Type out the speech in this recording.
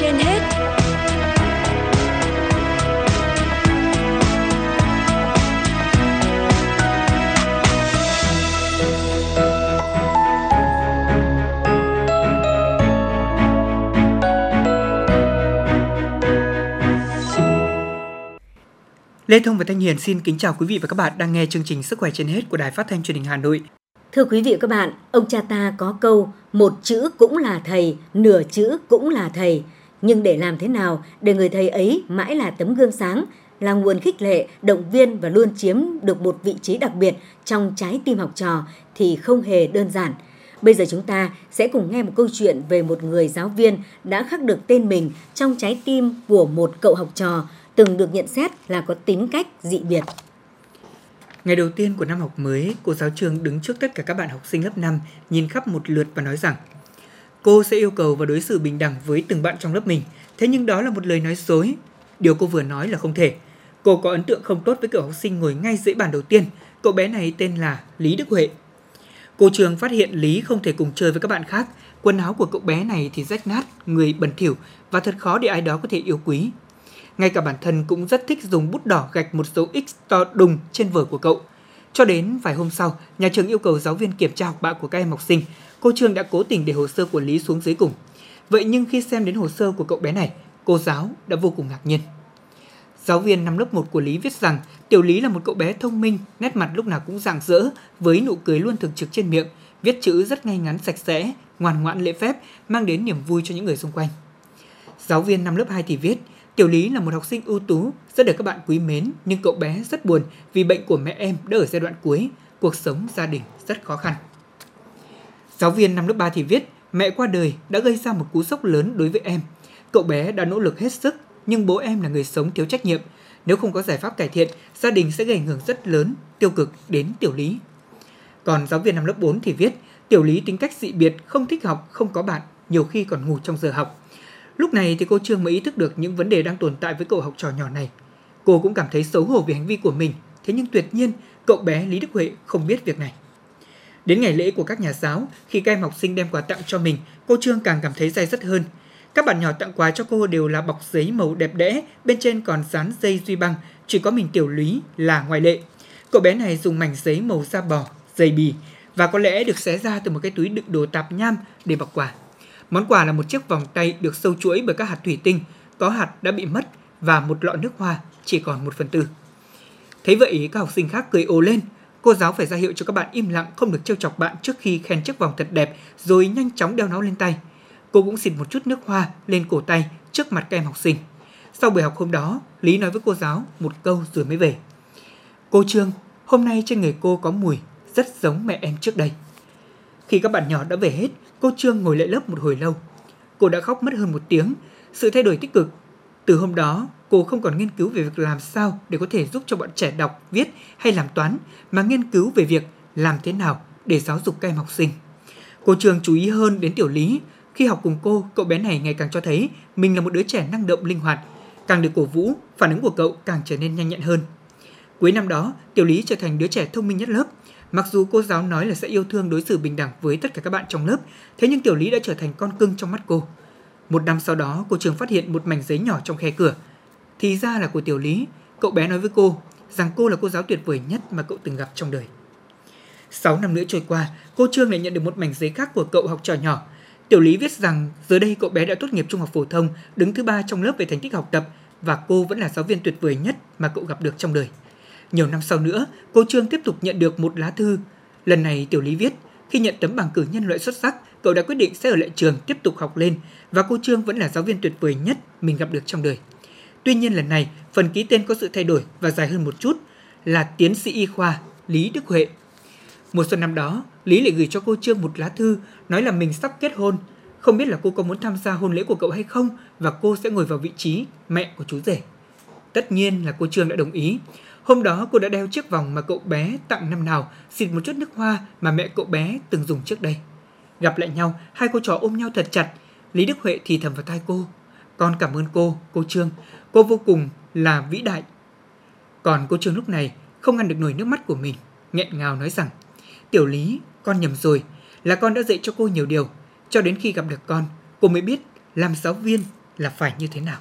trên hết Lê Thông và Thanh Hiền xin kính chào quý vị và các bạn đang nghe chương trình Sức khỏe trên hết của Đài Phát thanh Truyền hình Hà Nội. Thưa quý vị và các bạn, ông cha ta có câu một chữ cũng là thầy, nửa chữ cũng là thầy. Nhưng để làm thế nào để người thầy ấy mãi là tấm gương sáng, là nguồn khích lệ, động viên và luôn chiếm được một vị trí đặc biệt trong trái tim học trò thì không hề đơn giản. Bây giờ chúng ta sẽ cùng nghe một câu chuyện về một người giáo viên đã khắc được tên mình trong trái tim của một cậu học trò từng được nhận xét là có tính cách dị biệt. Ngày đầu tiên của năm học mới, cô giáo trường đứng trước tất cả các bạn học sinh lớp 5, nhìn khắp một lượt và nói rằng Cô sẽ yêu cầu và đối xử bình đẳng với từng bạn trong lớp mình, thế nhưng đó là một lời nói dối. Điều cô vừa nói là không thể. Cô có ấn tượng không tốt với cậu học sinh ngồi ngay dưới bàn đầu tiên. Cậu bé này tên là Lý Đức Huệ. Cô trường phát hiện Lý không thể cùng chơi với các bạn khác. Quần áo của cậu bé này thì rách nát, người bẩn thỉu và thật khó để ai đó có thể yêu quý. Ngay cả bản thân cũng rất thích dùng bút đỏ gạch một dấu X to đùng trên vở của cậu. Cho đến vài hôm sau, nhà trường yêu cầu giáo viên kiểm tra học bạ của các em học sinh. Cô trường đã cố tình để hồ sơ của Lý xuống dưới cùng. Vậy nhưng khi xem đến hồ sơ của cậu bé này, cô giáo đã vô cùng ngạc nhiên. Giáo viên năm lớp 1 của Lý viết rằng Tiểu Lý là một cậu bé thông minh, nét mặt lúc nào cũng rạng rỡ, với nụ cười luôn thường trực trên miệng, viết chữ rất ngay ngắn sạch sẽ, ngoan ngoãn lễ phép, mang đến niềm vui cho những người xung quanh. Giáo viên năm lớp 2 thì viết, Tiểu Lý là một học sinh ưu tú, rất được các bạn quý mến, nhưng cậu bé rất buồn vì bệnh của mẹ em đã ở giai đoạn cuối, cuộc sống gia đình rất khó khăn. Giáo viên năm lớp 3 thì viết, mẹ qua đời đã gây ra một cú sốc lớn đối với em. Cậu bé đã nỗ lực hết sức, nhưng bố em là người sống thiếu trách nhiệm. Nếu không có giải pháp cải thiện, gia đình sẽ gây ảnh hưởng rất lớn, tiêu cực đến Tiểu Lý. Còn giáo viên năm lớp 4 thì viết, Tiểu Lý tính cách dị biệt, không thích học, không có bạn, nhiều khi còn ngủ trong giờ học. Lúc này thì cô Trương mới ý thức được những vấn đề đang tồn tại với cậu học trò nhỏ này. Cô cũng cảm thấy xấu hổ vì hành vi của mình, thế nhưng tuyệt nhiên cậu bé Lý Đức Huệ không biết việc này. Đến ngày lễ của các nhà giáo, khi các em học sinh đem quà tặng cho mình, cô Trương càng cảm thấy dai dứt hơn. Các bạn nhỏ tặng quà cho cô đều là bọc giấy màu đẹp đẽ, bên trên còn dán dây duy băng, chỉ có mình Tiểu Lý là ngoại lệ. Cậu bé này dùng mảnh giấy màu da bò, dày bì và có lẽ được xé ra từ một cái túi đựng đồ tạp nham để bọc quà. Món quà là một chiếc vòng tay được sâu chuỗi bởi các hạt thủy tinh, có hạt đã bị mất và một lọ nước hoa chỉ còn một phần tư. Thấy vậy các học sinh khác cười ồ lên, cô giáo phải ra hiệu cho các bạn im lặng không được trêu chọc bạn trước khi khen chiếc vòng thật đẹp rồi nhanh chóng đeo nó lên tay. Cô cũng xịt một chút nước hoa lên cổ tay trước mặt các em học sinh. Sau buổi học hôm đó, Lý nói với cô giáo một câu rồi mới về. Cô Trương, hôm nay trên người cô có mùi rất giống mẹ em trước đây. Khi các bạn nhỏ đã về hết, cô Trương ngồi lại lớp một hồi lâu. Cô đã khóc mất hơn một tiếng. Sự thay đổi tích cực. Từ hôm đó, cô không còn nghiên cứu về việc làm sao để có thể giúp cho bọn trẻ đọc, viết hay làm toán, mà nghiên cứu về việc làm thế nào để giáo dục các em học sinh. Cô Trương chú ý hơn đến tiểu lý. Khi học cùng cô, cậu bé này ngày càng cho thấy mình là một đứa trẻ năng động linh hoạt. Càng được cổ vũ, phản ứng của cậu càng trở nên nhanh nhẹn hơn. Cuối năm đó, Tiểu Lý trở thành đứa trẻ thông minh nhất lớp. Mặc dù cô giáo nói là sẽ yêu thương đối xử bình đẳng với tất cả các bạn trong lớp, thế nhưng Tiểu Lý đã trở thành con cưng trong mắt cô. Một năm sau đó, cô trường phát hiện một mảnh giấy nhỏ trong khe cửa. Thì ra là của Tiểu Lý, cậu bé nói với cô rằng cô là cô giáo tuyệt vời nhất mà cậu từng gặp trong đời. 6 năm nữa trôi qua, cô Trương lại nhận được một mảnh giấy khác của cậu học trò nhỏ. Tiểu Lý viết rằng giờ đây cậu bé đã tốt nghiệp trung học phổ thông, đứng thứ ba trong lớp về thành tích học tập và cô vẫn là giáo viên tuyệt vời nhất mà cậu gặp được trong đời. Nhiều năm sau nữa, cô Trương tiếp tục nhận được một lá thư. Lần này Tiểu Lý viết, khi nhận tấm bằng cử nhân loại xuất sắc, cậu đã quyết định sẽ ở lại trường tiếp tục học lên và cô Trương vẫn là giáo viên tuyệt vời nhất mình gặp được trong đời. Tuy nhiên lần này, phần ký tên có sự thay đổi và dài hơn một chút là tiến sĩ y khoa Lý Đức Huệ. Mùa xuân năm đó, Lý lại gửi cho cô Trương một lá thư nói là mình sắp kết hôn, không biết là cô có muốn tham gia hôn lễ của cậu hay không và cô sẽ ngồi vào vị trí mẹ của chú rể. Tất nhiên là cô Trương đã đồng ý. Hôm đó cô đã đeo chiếc vòng mà cậu bé tặng năm nào, xịt một chút nước hoa mà mẹ cậu bé từng dùng trước đây. Gặp lại nhau, hai cô trò ôm nhau thật chặt. Lý Đức Huệ thì thầm vào tai cô. Con cảm ơn cô, cô Trương. Cô vô cùng là vĩ đại. Còn cô Trương lúc này không ngăn được nổi nước mắt của mình. nghẹn ngào nói rằng, Tiểu Lý, con nhầm rồi. Là con đã dạy cho cô nhiều điều. Cho đến khi gặp được con, cô mới biết làm giáo viên là phải như thế nào?